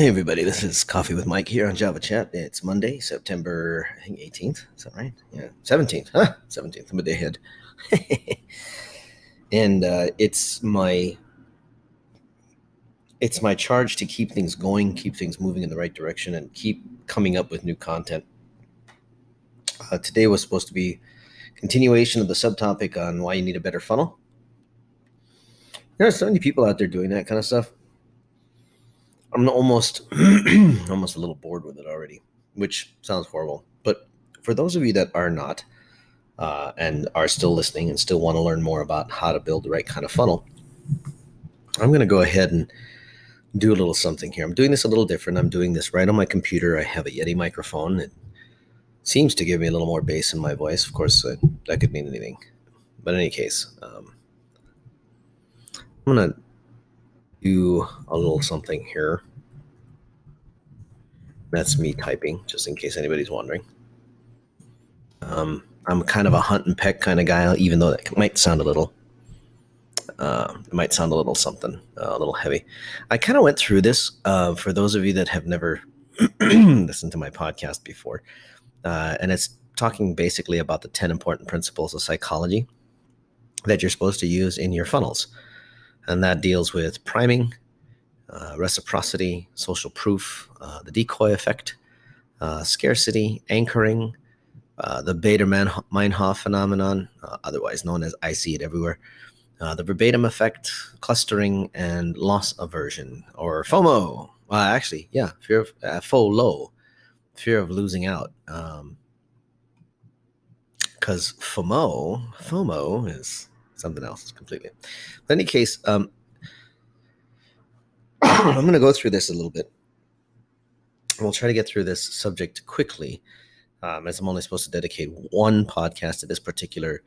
Hey everybody, this is Coffee with Mike here on Java Chat. It's Monday, September I think 18th. Is that right? Yeah, 17th. Huh? 17th. I'm a day ahead. and uh, it's my it's my charge to keep things going, keep things moving in the right direction, and keep coming up with new content. Uh, today was supposed to be continuation of the subtopic on why you need a better funnel. There are so many people out there doing that kind of stuff I'm almost almost a little bored with it already, which sounds horrible. But for those of you that are not uh, and are still listening and still want to learn more about how to build the right kind of funnel, I'm going to go ahead and do a little something here. I'm doing this a little different. I'm doing this right on my computer. I have a Yeti microphone. It seems to give me a little more bass in my voice. Of course, that could mean anything. But in any case, um, I'm going to do a little something here. That's me typing, just in case anybody's wondering. Um, I'm kind of a hunt and peck kind of guy, even though that might sound a little, uh, might sound a little something, uh, a little heavy. I kind of went through this uh, for those of you that have never listened to my podcast before, uh, and it's talking basically about the 10 important principles of psychology that you're supposed to use in your funnels and that deals with priming, uh, reciprocity, social proof, uh, the decoy effect, uh, scarcity, anchoring, uh, the Baader-Meinhof phenomenon, uh, otherwise known as I see it everywhere, the verbatim effect, clustering, and loss aversion, or FOMO. Actually, yeah, fear of uh, FOLO, fear of losing out. Because um, FOMO, FOMO is something else is completely. In any case, um, I'm going to go through this a little bit. We'll try to get through this subject quickly, um, as I'm only supposed to dedicate one podcast to this particular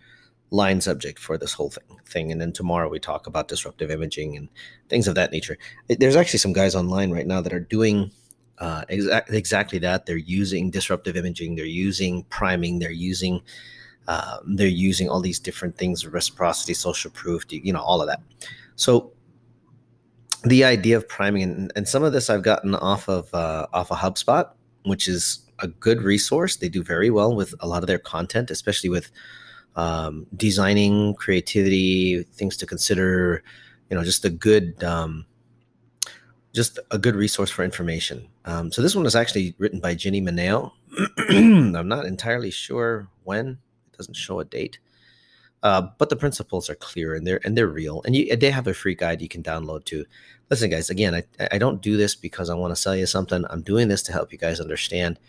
line subject for this whole thing, thing. And then tomorrow we talk about disruptive imaging and things of that nature. There's actually some guys online right now that are doing uh, exa- exactly that. They're using disruptive imaging, they're using priming, they're using um, they're using all these different things reciprocity social proof you know all of that. So the idea of priming and, and some of this i've gotten off of uh, off of hubspot which is a good resource. They do very well with a lot of their content especially with um, designing creativity things to consider you know just a good um, just a good resource for information. Um, so this one was actually written by Ginny Mineo. i'm not entirely sure when doesn't show a date. Uh, but the principles are clear and they're and they're real. And you, they have a free guide you can download too. Listen, guys. Again, I I don't do this because I want to sell you something. I'm doing this to help you guys understand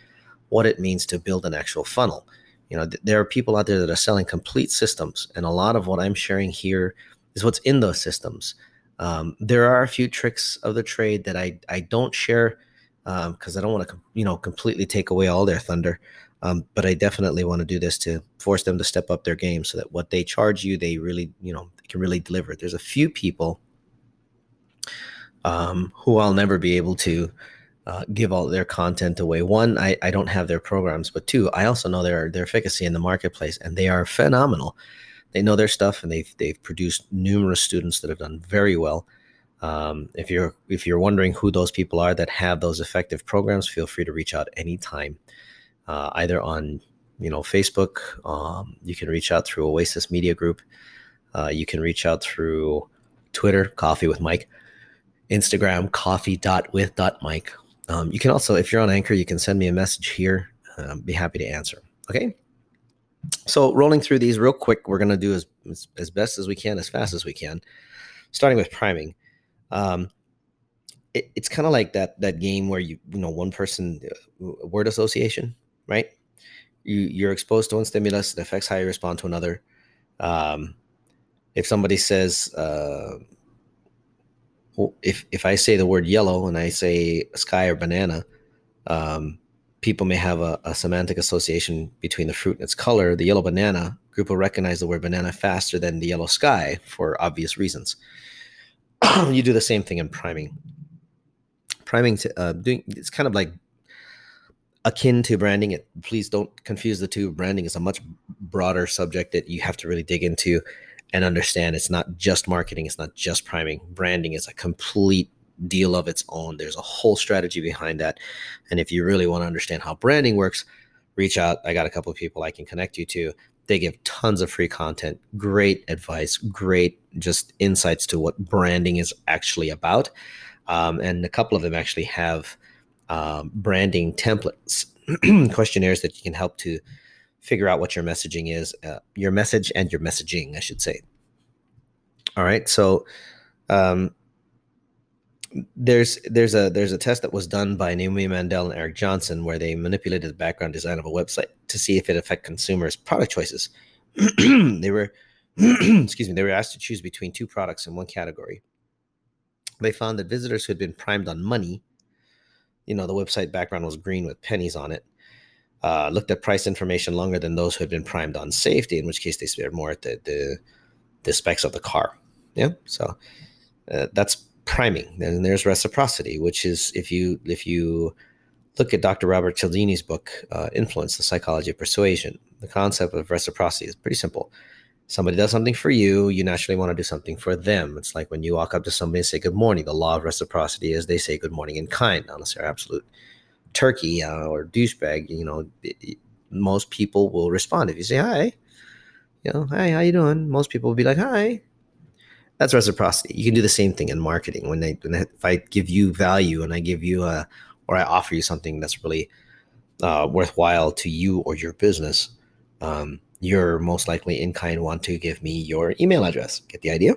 what it means to build an actual funnel. You know, th- there are people out there that are selling complete systems, and a lot of what I'm sharing here is what's in those systems. Um, there are a few tricks of the trade that I I don't share because um, I don't want to you know completely take away all their thunder. Um, but I definitely want to do this to force them to step up their game so that what they charge you, they really, you know, they can really deliver. There's a few people um, who I'll never be able to uh, give all their content away. One, I, I don't have their programs, but two, I also know their their efficacy in the marketplace, and they are phenomenal. They know their stuff, and they've they've produced numerous students that have done very well. Um, if you're if you're wondering who those people are that have those effective programs, feel free to reach out anytime uh, either on you know Facebook. Um, you can reach out through Oasis Media Group. Uh, you can reach out through Twitter, Coffee with Mike, Instagram, coffee.with.mike. Um, you can also, if you're on Anchor, you can send me a message here. Uh, be happy to answer. Okay. So rolling through these real quick, we're going to do as, as, as best as we can, as fast as we can. Starting with priming. Um, it, it's kind of like that that game where you you know one person uh, word association right? You you're exposed to one stimulus, it affects how you respond to another. Um, if somebody says, uh, if if I say the word yellow and I say sky or banana, um, people may have a, a, semantic association between the fruit and its color. The yellow banana group will recognize the word banana faster than the yellow sky for obvious reasons. you do the same thing in priming. Priming to uh, doing it's kind of like akin to branding it please don't confuse the two branding is a much broader subject that you have to really dig into and understand it's not just marketing it's not just priming branding is a complete deal of its own. There's a whole strategy behind that. And if you really want to understand how branding works, reach out. I got a couple of people I can connect you to. They give tons of free content, great advice, great just insights to what branding is actually about. Um, and a couple of them actually have um, branding templates, questionnaires that you can help to figure out what your messaging is, uh, your message and your messaging, I should say. All right. So, um, there's there's a there's a test that was done by Naomi Mandel and Eric Johnson where they manipulated the background design of a website to see if it affect consumers' product choices. they were excuse me, they were asked to choose between two products in one category. They found that visitors who had been primed on money, you know, the website background was green with pennies on it, uh, looked at price information longer than those who had been primed on safety, in which case they stared more at the the, the specs of the car. Yeah, so uh, that's priming. Then there's reciprocity, which is if you if you look at Dr. Robert Cialdini's book, uh, Influence: The Psychology of Persuasion, the concept of reciprocity is pretty simple. Somebody does something for you, you naturally want to do something for them. It's like when you walk up to somebody and say good morning. The law of reciprocity is they say good morning in kind, unless they're absolute turkey uh, or douchebag. You know, it, most people will respond if you say hi. You know, hi, how you doing? Most people will be like, hi, that's reciprocity. You can do the same thing in marketing. When they, when if I give you value and I give you a, or I offer you something that's really uh, worthwhile to you or your business, um, you're most likely in kind want to give me your email address. Get the idea?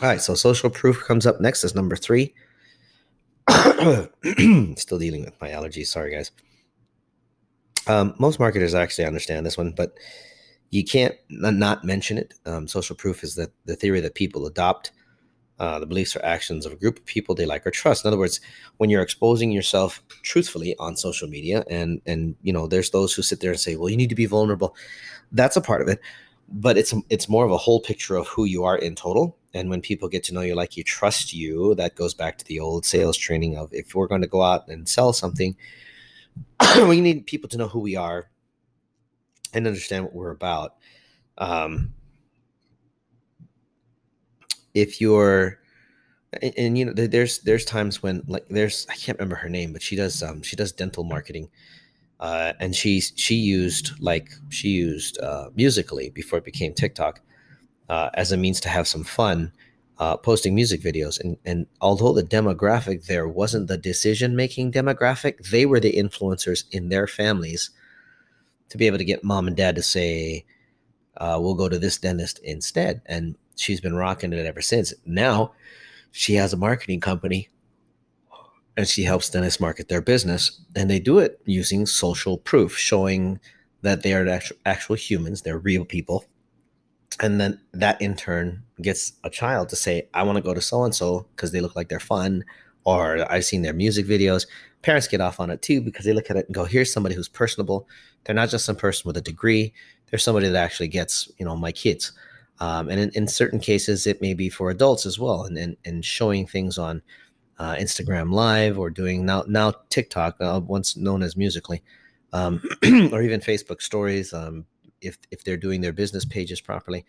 All right. So social proof comes up next as number three. Still dealing with my allergies. Sorry, guys. Um, most marketers actually understand this one, but you can't not mention it. Um, social proof is that the theory that people adopt uh, the beliefs or actions of a group of people they like or trust. In other words, when you're exposing yourself truthfully on social media, and and you know, there's those who sit there and say, "Well, you need to be vulnerable." That's a part of it, but it's it's more of a whole picture of who you are in total. And when people get to know you like you trust you, that goes back to the old sales training of if we're going to go out and sell something, we need people to know who we are and understand what we're about. Um, if you're and, and, you know there's there's times when like there's I can't remember her name, but she does um she does dental marketing. Uh, and she she used like she used uh, Musical.ly before it became TikTok uh, as a means to have some fun, uh, posting music videos. And and although the demographic there wasn't the decision making demographic, they were the influencers in their families to be able to get mom and dad to say, uh, "We'll go to this dentist instead." And she's been rocking it ever since. Now she has a marketing company and she helps dentists market their business. And they do it using social proof, showing that they are actual, actual humans, they're real people. And then that in turn gets a child to say, I want to go to so and so because they look like they're fun, or I've seen their music videos. Parents get off on it too because they look at it and go, here's somebody who's personable. They're not just some person with a degree, they're somebody that actually gets, you know, my kids. Um, and in, in, certain cases, it may be for adults as well, and and, and showing things on uh, Instagram Live or doing now now TikTok, uh, once known as Musical.ly, um, or even Facebook Stories. Um, if if they're doing their business pages properly,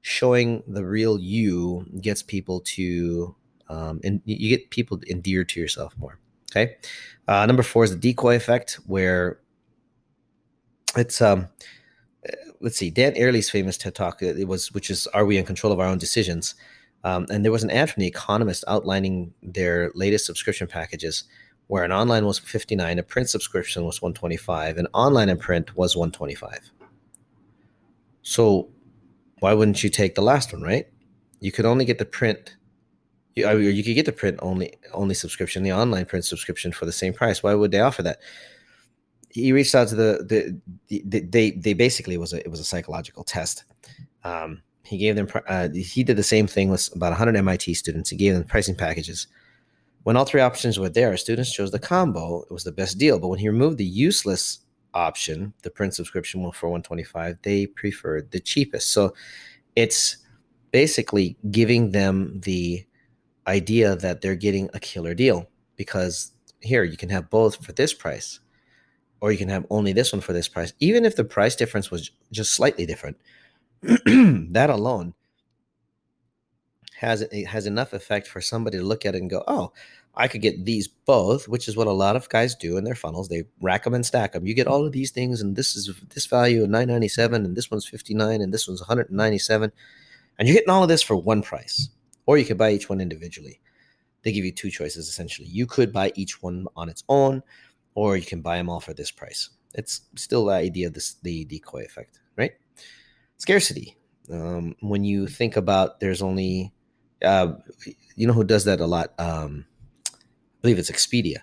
showing the real you gets people to um, and you get people endeared to yourself more. Okay, uh, number four is the decoy effect, where it's um let's see, Dan Ariely's famous TED talk. Uh, it was which is "Are we in control of our own decisions?" Um, and there was an ad from the Economist outlining their latest subscription packages, where an online was 59, a print subscription was 125, and online and print was 125. So, why wouldn't you take the last one, right? You could only get the print. You, you could get the print only only subscription, the online print subscription for the same price. Why would they offer that? He reached out to the, the, the they they basically was a it was a psychological test. Um, he gave them uh, he did the same thing with about 100 MIT students. He gave them pricing packages. When all three options were there, students chose the combo. It was the best deal. But when he removed the useless option, the print subscription one for 125, they preferred the cheapest. So it's basically giving them the idea that they're getting a killer deal because here you can have both for this price or you can have only this one for this price. Even if the price difference was just slightly different, that alone has it has enough effect for somebody to look at it and go, oh, I could get these both, which is what a lot of guys do in their funnels. They rack them and stack them. You get all of these things, and this is this value of 997, and this one's 59, and this one's 197, and you're getting all of this for one price. Or you could buy each one individually. They give you two choices essentially. You could buy each one on its own, or you can buy them all for this price. It's still the idea of this the decoy effect, right? Scarcity. Um, when you think about there's only uh, you know who does that a lot um, believe it's Expedia.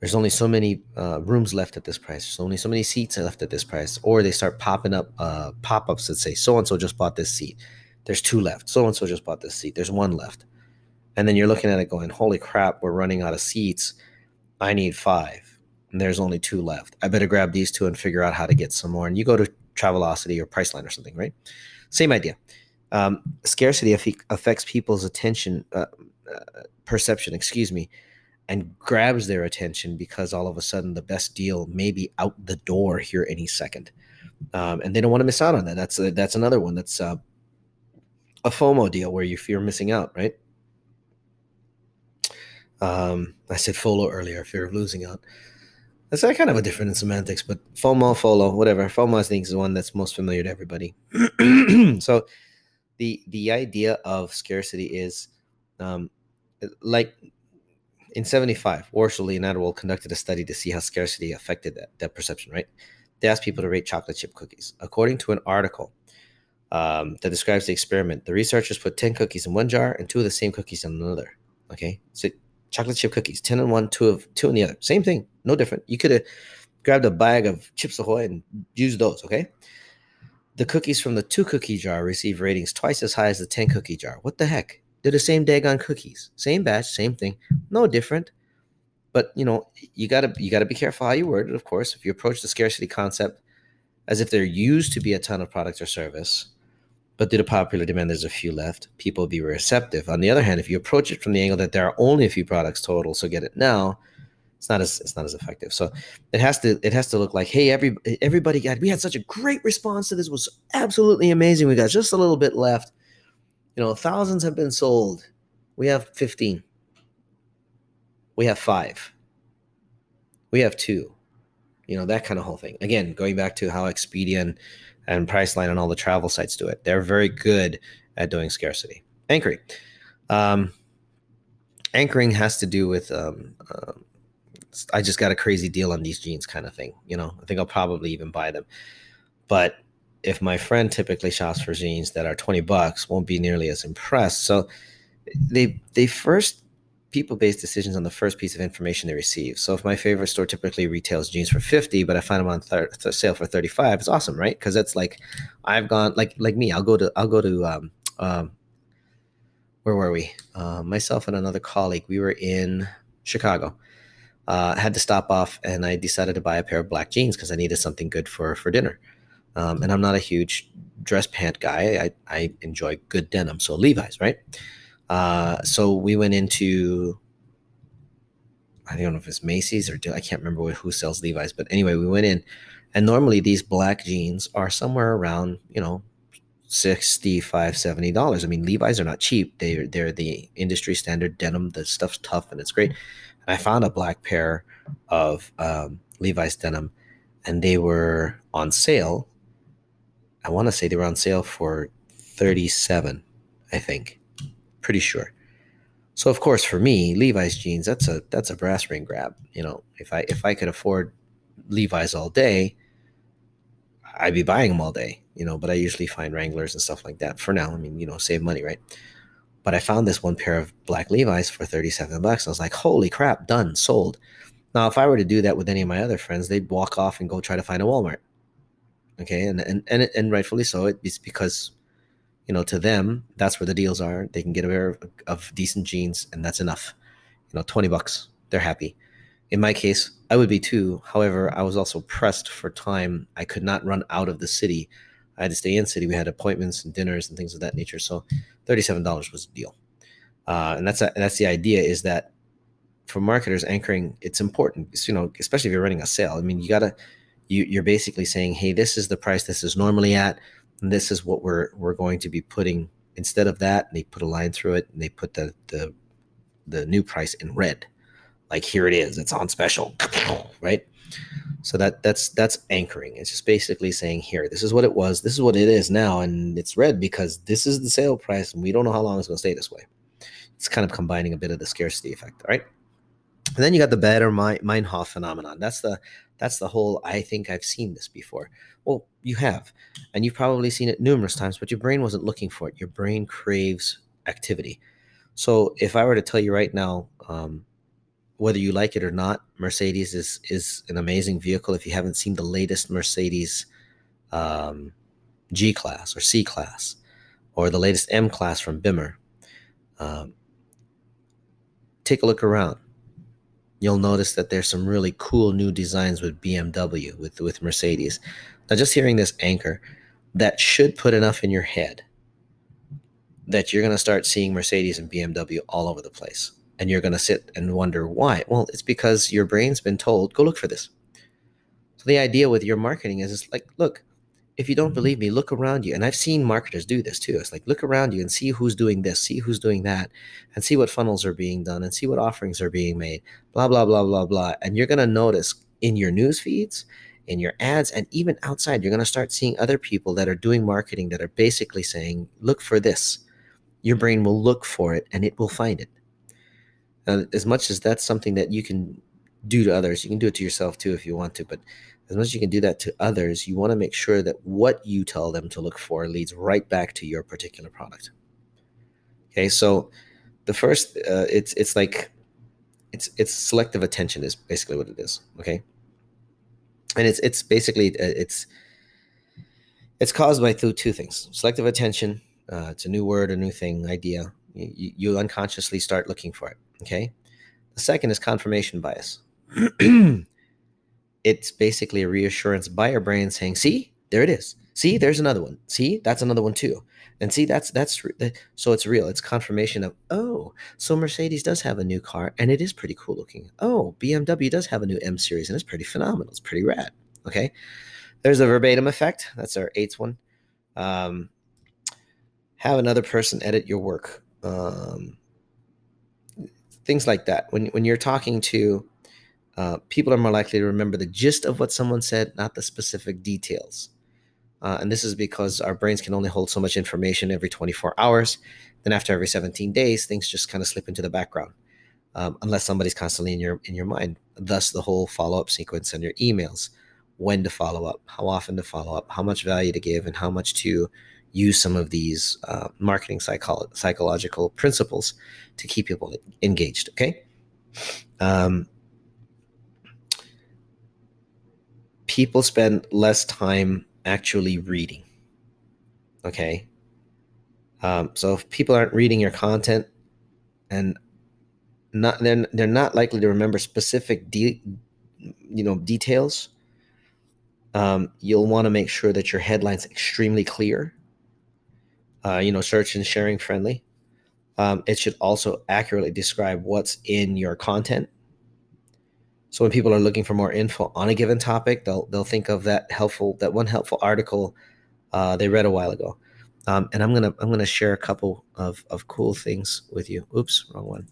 There's only so many uh, rooms left at this price. There's only so many seats left at this price. Or they start popping up uh, pop ups that say, so and so just bought this seat. There's two left. So and so just bought this seat. There's one left. And then you're looking at it going, holy crap, we're running out of seats. I need five. And there's only two left. I better grab these two and figure out how to get some more. And you go to Travelocity or Priceline or something, right? Same idea. Um, scarcity affects people's attention, uh, uh, perception, excuse me, and grabs their attention because all of a sudden the best deal may be out the door here any second, um, and they don't want to miss out on that. That's a, that's another one. That's uh, a FOMO deal where you fear missing out, right? Um, I said FOLO earlier, fear of losing out. That's kind of a different in semantics, but FOMO, FOLO, whatever. FOMO, I think, is the one that's most familiar to everybody. so, the the idea of scarcity is, um, like in 75, Worchel and Adewole conducted a study to see how scarcity affected that, that perception, right? They asked people to rate chocolate chip cookies. According to an article um, that describes the experiment, the researchers put 10 cookies in one jar and two of the same cookies in another. Okay. So chocolate chip cookies, 10 in one, two of two in the other. Same thing, no different. You could have grabbed a bag of Chips Ahoy and used those, okay? The cookies from the two cookie jar receive ratings twice as high as the 10 cookie jar. What the heck? They're the same daggone cookies, same batch, same thing, no different. But you know, you gotta you gotta be careful how you word it. Of course, if you approach the scarcity concept as if there used to be a ton of product or service, but due to popular demand, there's a few left. People will be receptive. On the other hand, if you approach it from the angle that there are only a few products total, so get it now, it's not as it's not as effective. So it has to it has to look like, hey, every everybody got we had such a great response to this. It was absolutely amazing. We got just a little bit left. You know, thousands have been sold. We have 15. We have five. We have two. You know, that kind of whole thing. Again, going back to how Expedia and, and Priceline and all the travel sites do it. They're very good at doing scarcity. Anchoring. Um, anchoring has to do with um, uh, I just got a crazy deal on these jeans kind of thing. You know, I think I'll probably even buy them. But if my friend typically shops for jeans that are 20 bucks won't be nearly as impressed. So they they first people base decisions on the first piece of information they receive. So if my favorite store typically retails jeans for 50 but i find them on th- th- sale for 35 it's awesome right? Because it's like i've gone like like me i'll go to i'll go to um, um where were we? Uh, myself and another colleague we were in chicago uh, had to stop off and i decided to buy a pair of black jeans because i needed something good for for dinner um, and I'm not a huge dress pant guy. I, I enjoy good denim. So Levi's, right? Uh, so we went into, I don't know if it's Macy's or I can't remember who sells Levi's, but anyway, we went in and normally these black jeans are somewhere around, you know, 65 70 dollars i mean levi's are not cheap they're they're the industry standard denim the stuff's tough and it's great i found a black pair of um, levi's denim and they were on sale I want to say they were on sale for 37, I think. Pretty sure. So of course for me, Levi's jeans, that's a that's a brass ring grab. You know, if I if I could afford Levi's all day, I'd be buying them all day, you know, but I usually find Wranglers and stuff like that for now. I mean, you know, save money, right? But I found this one pair of black Levi's for 37 bucks. I was like, holy crap, done, sold. Now, if I were to do that with any of my other friends, they'd walk off and go try to find a Walmart. Okay and and and, and rightfully so it's because you know to them that's where the deals are. They can get a pair of, of decent jeans and that's enough. You know 20 bucks they're happy. In my case i would be too. However i was also pressed for time. I could not run out of the city i had to stay in city. We had appointments and dinners and things of that nature. So $37 was a deal. Uh, and that's a, that's the idea is that for marketers anchoring it's important you know especially if you're running a sale. I mean you gotta you, you're basically saying, hey, this is the price this is normally at, and this is what we're we're going to be putting instead of that, And they put a line through it and they put the the the new price in red. Like here it is, it's on special, right? So that that's that's anchoring. It's just basically saying here, this is what it was, this is what it is now, and it's red because this is the sale price, and we don't know how long it's going to stay this way. It's kind of combining a bit of the scarcity effect, right? And then you got the Baader Meinhof phenomenon. That's the that's the whole. I think I've seen this before. Well, you have, and you've probably seen it numerous times, but your brain wasn't looking for it. Your brain craves activity. So if I were to tell you right now, um, whether you like it or not, Mercedes is is an amazing vehicle. If you haven't seen the latest Mercedes um, G class or C class, or the latest M class from Bimmer, um, take a look around. You'll notice that there's some really cool new designs with BMW, with with Mercedes. Now, just hearing this anchor, that should put enough in your head that you're going to start seeing Mercedes and BMW all over the place and you're going to sit and wonder why. Well, it's because your brain's been told, go look for this. So the idea with your marketing is it's like, look, if you don't mm-hmm. believe me, look around you. And I've seen marketers do this too. It's like, look around you and see who's doing this, see who's doing that, and see what funnels are being done and see what offerings are being made, blah, blah, blah, blah, blah. And you're going to notice in your news feeds, in your ads, and even outside, you're going to start seeing other people that are doing marketing that are basically saying, look for this. Your brain will look for it and it will find it. As much as that's something that you can do to others, you can do it to yourself too if you want to. But as much as you can do that to others, you want to make sure that what you tell them to look for leads right back to your particular product. Okay, so the first, uh, it's it's like it's it's selective attention is basically what it is. Okay, and it's it's basically uh, it's it's caused by two two things: selective attention. Uh, it's a new word, a new thing, idea. You, you unconsciously start looking for it Okay. The second is confirmation bias. it's basically a reassurance by your brain saying, see, there it is. See, there's another one. See, that's another one too. And see, that's that's so it's real. It's confirmation of oh, so Mercedes does have a new car and it is pretty cool looking. Oh, BMW does have a new M series and it's pretty phenomenal. It's pretty rad. Okay, there's a verbatim effect. That's our eighth one. Um, have another person edit your work. Um, things like that. When when you're talking to uh, people are more likely to remember the gist of what someone said, not the specific details. Uh, and this is because our brains can only hold so much information every 24 hours. Then after every 17 days, things just kind of slip into the background, um, unless somebody's constantly in your in your mind. Thus, the whole follow up sequence and your emails, when to follow up, how often to follow up, how much value to give, and how much to use some of these uh, marketing psycholo- psychological principles to keep people engaged. Okay. Um, people spend less time actually reading. Okay. Um, so if people aren't reading your content and not they're, they're not likely to remember specific de- you know details um, you'll want to make sure that your headline's extremely clear uh, you know, search and sharing friendly. Um, it should also accurately describe what's in your content. So when people are looking for more info on a given topic, they'll they'll think of that helpful that one helpful article uh, they read a while ago. Um, and I'm gonna I'm gonna share a couple of of cool things with you. Oops, wrong one.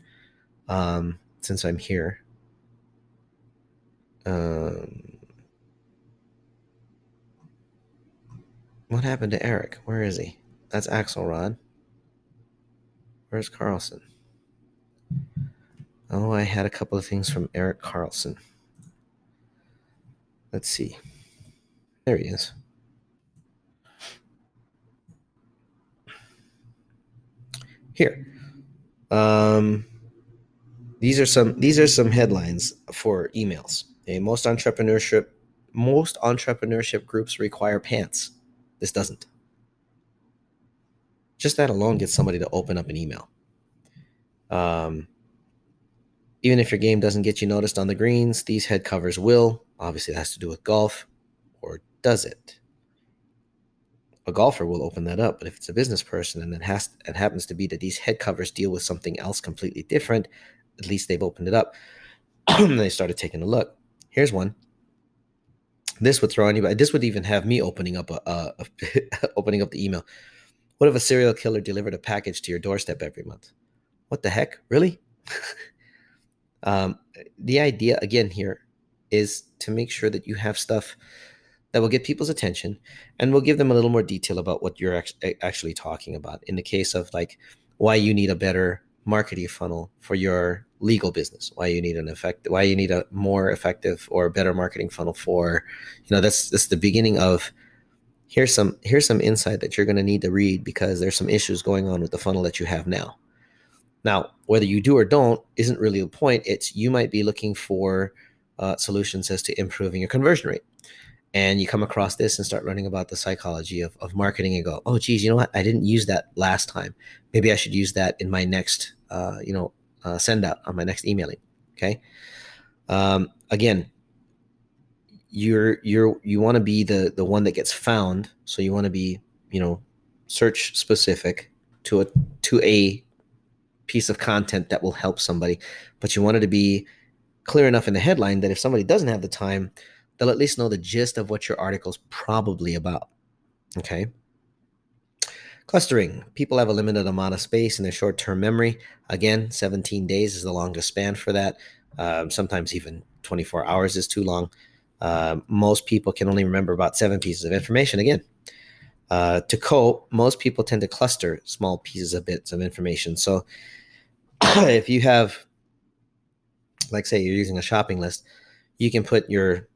Um, since I'm here. Um, what happened to Eric? Where is he? That's Axelrod. Where's Carlson? Oh, I had a couple of things from Eric Carlson. Let's see. There he is. Here. Um, these are some these are some headlines for emails. Okay, most entrepreneurship most entrepreneurship groups require pants. This doesn't. Just that alone gets somebody to open up an email. Um, even if your game doesn't get you noticed on the greens, these head covers will. Obviously, it has to do with golf, or does it? A golfer will open that up, but if it's a business person and it has it happens to be that these head covers deal with something else completely different, at least they've opened it up. they started taking a look. Here's one. This would throw anybody. This would even have me opening up a, a, opening up the email. What if a serial killer delivered a package to your doorstep every month? What the heck? Really? um, the idea, again, here is to make sure that you have stuff that will get people's attention and will give them a little more detail about what you're actually talking about. In the case of like why you need a better marketing funnel for your legal business, why you need an effect, why you need a more effective or better marketing funnel for, you know, that's that's the beginning of here's some here's some insight that you're going to need to read because there's some issues going on with the funnel that you have now. Now, whether you do or don't isn't really the point. It's you might be looking for uh, solutions as to improving your conversion rate. And you come across this and start learning about the psychology of, of marketing and go, oh, geez, you know what? I didn't use that last time. Maybe I should use that in my next, uh, you know, uh, send out on my next emailing. Okay. Um, again, you're you're you want to be the the one that gets found. So you want to be you know search specific to a to a piece of content that will help somebody. But you want it to be clear enough in the headline that if somebody doesn't have the time they'll at least know the gist of what your article's probably about. Okay? Clustering. People have a limited amount of space in their short-term memory. Again 17 days is the longest span for that. Um, sometimes even 24 hours is too long uh, most people can only remember about seven pieces of information. Again, uh, to cope, most people tend to cluster small pieces of bits of information. So if you have, like, say, you're using a shopping list, you can put your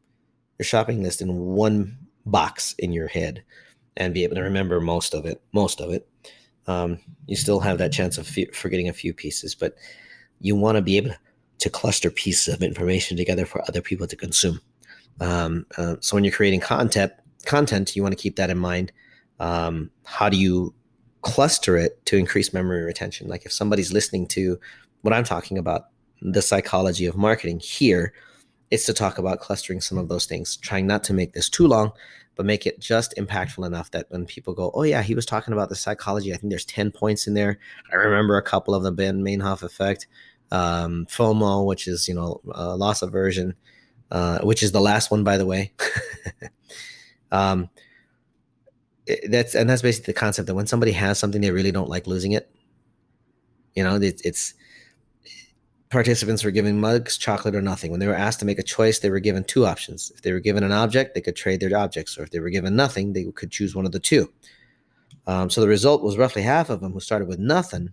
your shopping list in one box in your head and be able to remember most of it. Most of it. Um, you still have that chance of forgetting a few pieces, but you want to be able to cluster pieces of information together for other people to consume. Um, uh, so when you're creating content, content, you want to keep that in mind. Um, how do you cluster it to increase memory retention? Like if somebody's listening to what I'm talking about, the psychology of marketing here, it's to talk about clustering some of those things, trying not to make this too long, but make it just impactful enough that when people go, oh yeah, he was talking about the psychology. I think there's 10 points in there. I remember a couple of them, Ben Meinhof effect, um, FOMO, which is, you know, uh, loss aversion, uh, which is the last one, by the way. um, that's and that's basically the concept that when somebody has something, they really don't like losing it. You know, it, it's participants were given mugs, chocolate, or nothing. When they were asked to make a choice, they were given two options. If they were given an object, they could trade their objects, or if they were given nothing, they could choose one of the two. Um, so the result was roughly half of them who started with nothing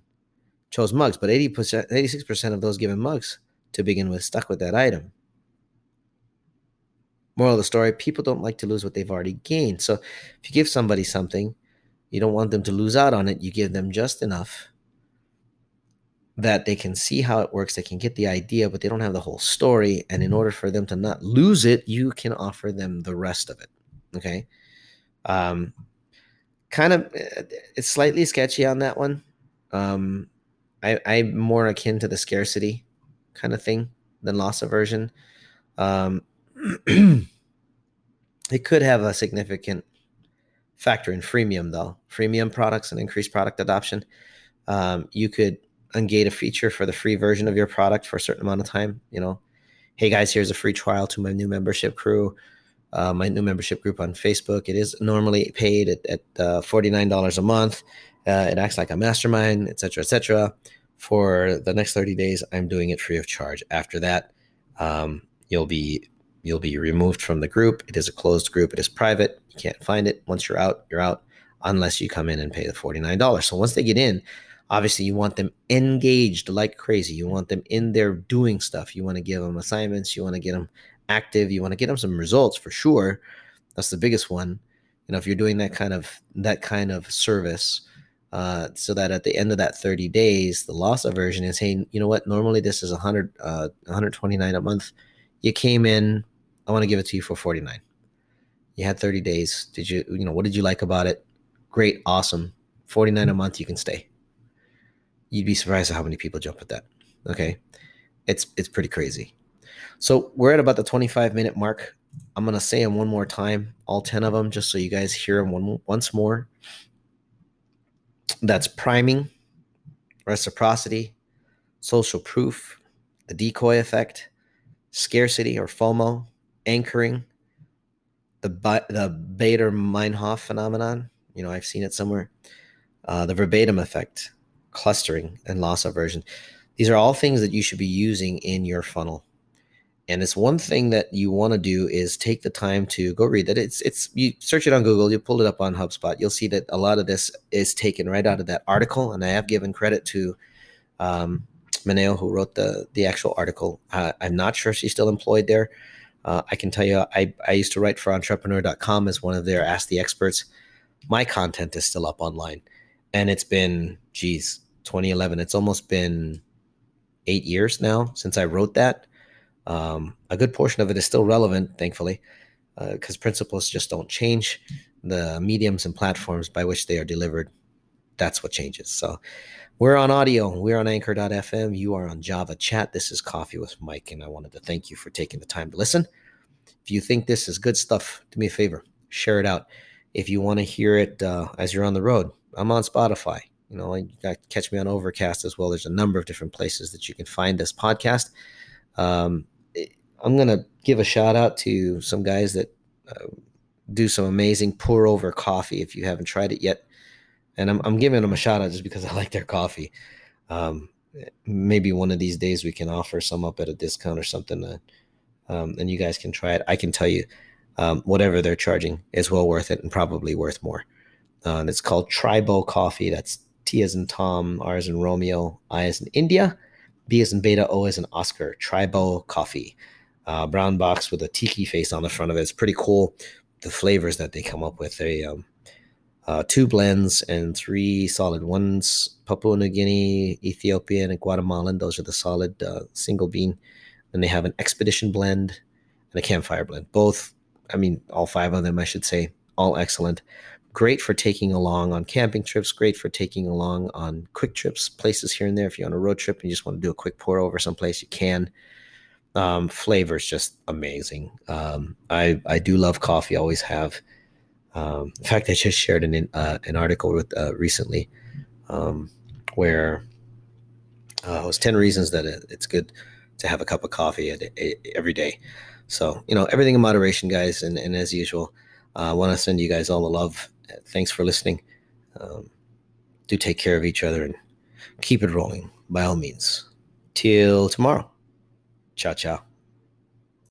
chose mugs, but 80%, 86% of those given mugs to begin with stuck with that item. Moral of the story people don't like to lose what they've already gained. So if you give somebody something, you don't want them to lose out on it. You give them just enough that they can see how it works, they can get the idea, but they don't have the whole story. And in order for them to not lose it, you can offer them the rest of it. Okay. Um, kind of, it's slightly sketchy on that one. Um, I, I'm more akin to the scarcity kind of thing than loss aversion. Um, it could have a significant factor in freemium though. Freemium products and increased product adoption. Um, you could ungate a feature for the free version of your product for a certain amount of time you know. Hey guys here's a free trial to my new membership crew uh, my new membership group on facebook. It is normally paid at, at uh, $49 a month. Uh, it acts like a mastermind etc etc for the next 30 days i'm doing it free of charge. After that um, you'll be You'll be removed from the group. It is a closed group. It is private. You can't find it. Once you're out, you're out unless you come in and pay the $49. So once they get in, obviously you want them engaged like crazy. You want them in there doing stuff. You want to give them assignments. You want to get them active. You want to get them some results for sure. That's the biggest one. You know, if you're doing that kind of that kind of service, uh, so that at the end of that 30 days, the loss aversion is saying, you know what, normally this is 100, uh, 129 a month. You came in I want to give it to you for 49. You had 30 days. Did you, you know, what did you like about it? Great, awesome. 49 a mm. month, you can stay. You'd be surprised at how many people jump at that. Okay. It's it's pretty crazy. So we're at about the 25 minute mark. I'm gonna say them one more time, all 10 of them, just so you guys hear them one, once more. That's priming, reciprocity, social proof, the decoy effect, scarcity or FOMO, anchoring, the the Baader Meinhof phenomenon. You know, I've seen it somewhere. uh, the verbatim effect, clustering, and loss aversion. These are all things that you should be using in your funnel. And it's one thing that you want to do is take the time to go read that. It's it's you search it on Google, you pull it up on HubSpot, you'll see that a lot of this is taken right out of that article. And I have given credit to um, Mineo, who wrote the the actual article. Uh, I'm not sure she's still employed there. Uh, I can tell you, I, I used to write for entrepreneur.com as one of their Ask the Experts. My content is still up online. And it's been, geez, 2011. It's almost been eight years now since I wrote that. Um, a good portion of it is still relevant, thankfully, because uh, principles just don't change. The mediums and platforms by which they are delivered, that's what changes. So we're on audio. We're on anchor.fm. You are on Java Chat. This is Coffee with Mike, and I wanted to thank you for taking the time to listen. If you think this is good stuff, do me a favor, share it out. If you want to hear it uh, as you're on the road, I'm on Spotify. You know, you got catch me on Overcast as well. There's a number of different places that you can find this podcast. Um, I'm going to give a shout out to some guys that uh, do some amazing pour over coffee. If you haven't tried it yet, and I'm, I'm giving them a shout out just because I like their coffee. Um, maybe one of these days we can offer some up at a discount or something, that, um, and you guys can try it. I can tell you, um, whatever they're charging is well worth it and probably worth more. Uh, and it's called Tribo Coffee. That's T as in Tom, R as in Romeo, I as in India, B as in Beta, O as in Oscar. Tribo Coffee. Uh, brown box with a tiki face on the front of it. It's pretty cool. The flavors that they come up with. They um, uh, two blends and three solid ones Papua New Guinea, Ethiopian, and Guatemalan. Those are the solid uh, single bean. Then they have an expedition blend and a campfire blend. Both, I mean, all five of them, I should say, all excellent. Great for taking along on camping trips, great for taking along on quick trips, places here and there. If you're on a road trip and you just want to do a quick pour over someplace, you can. Um, flavor is just amazing. Um, I, I do love coffee, always have. Um, in fact, I just shared an uh, an article with uh, recently um, where uh, it was ten reasons that it's good to have a cup of coffee every day. So you know everything in moderation, guys. And, and as usual, uh, I want to send you guys all the love. Thanks for listening. Um, do take care of each other and keep it rolling by all means. Till tomorrow. Ciao, ciao.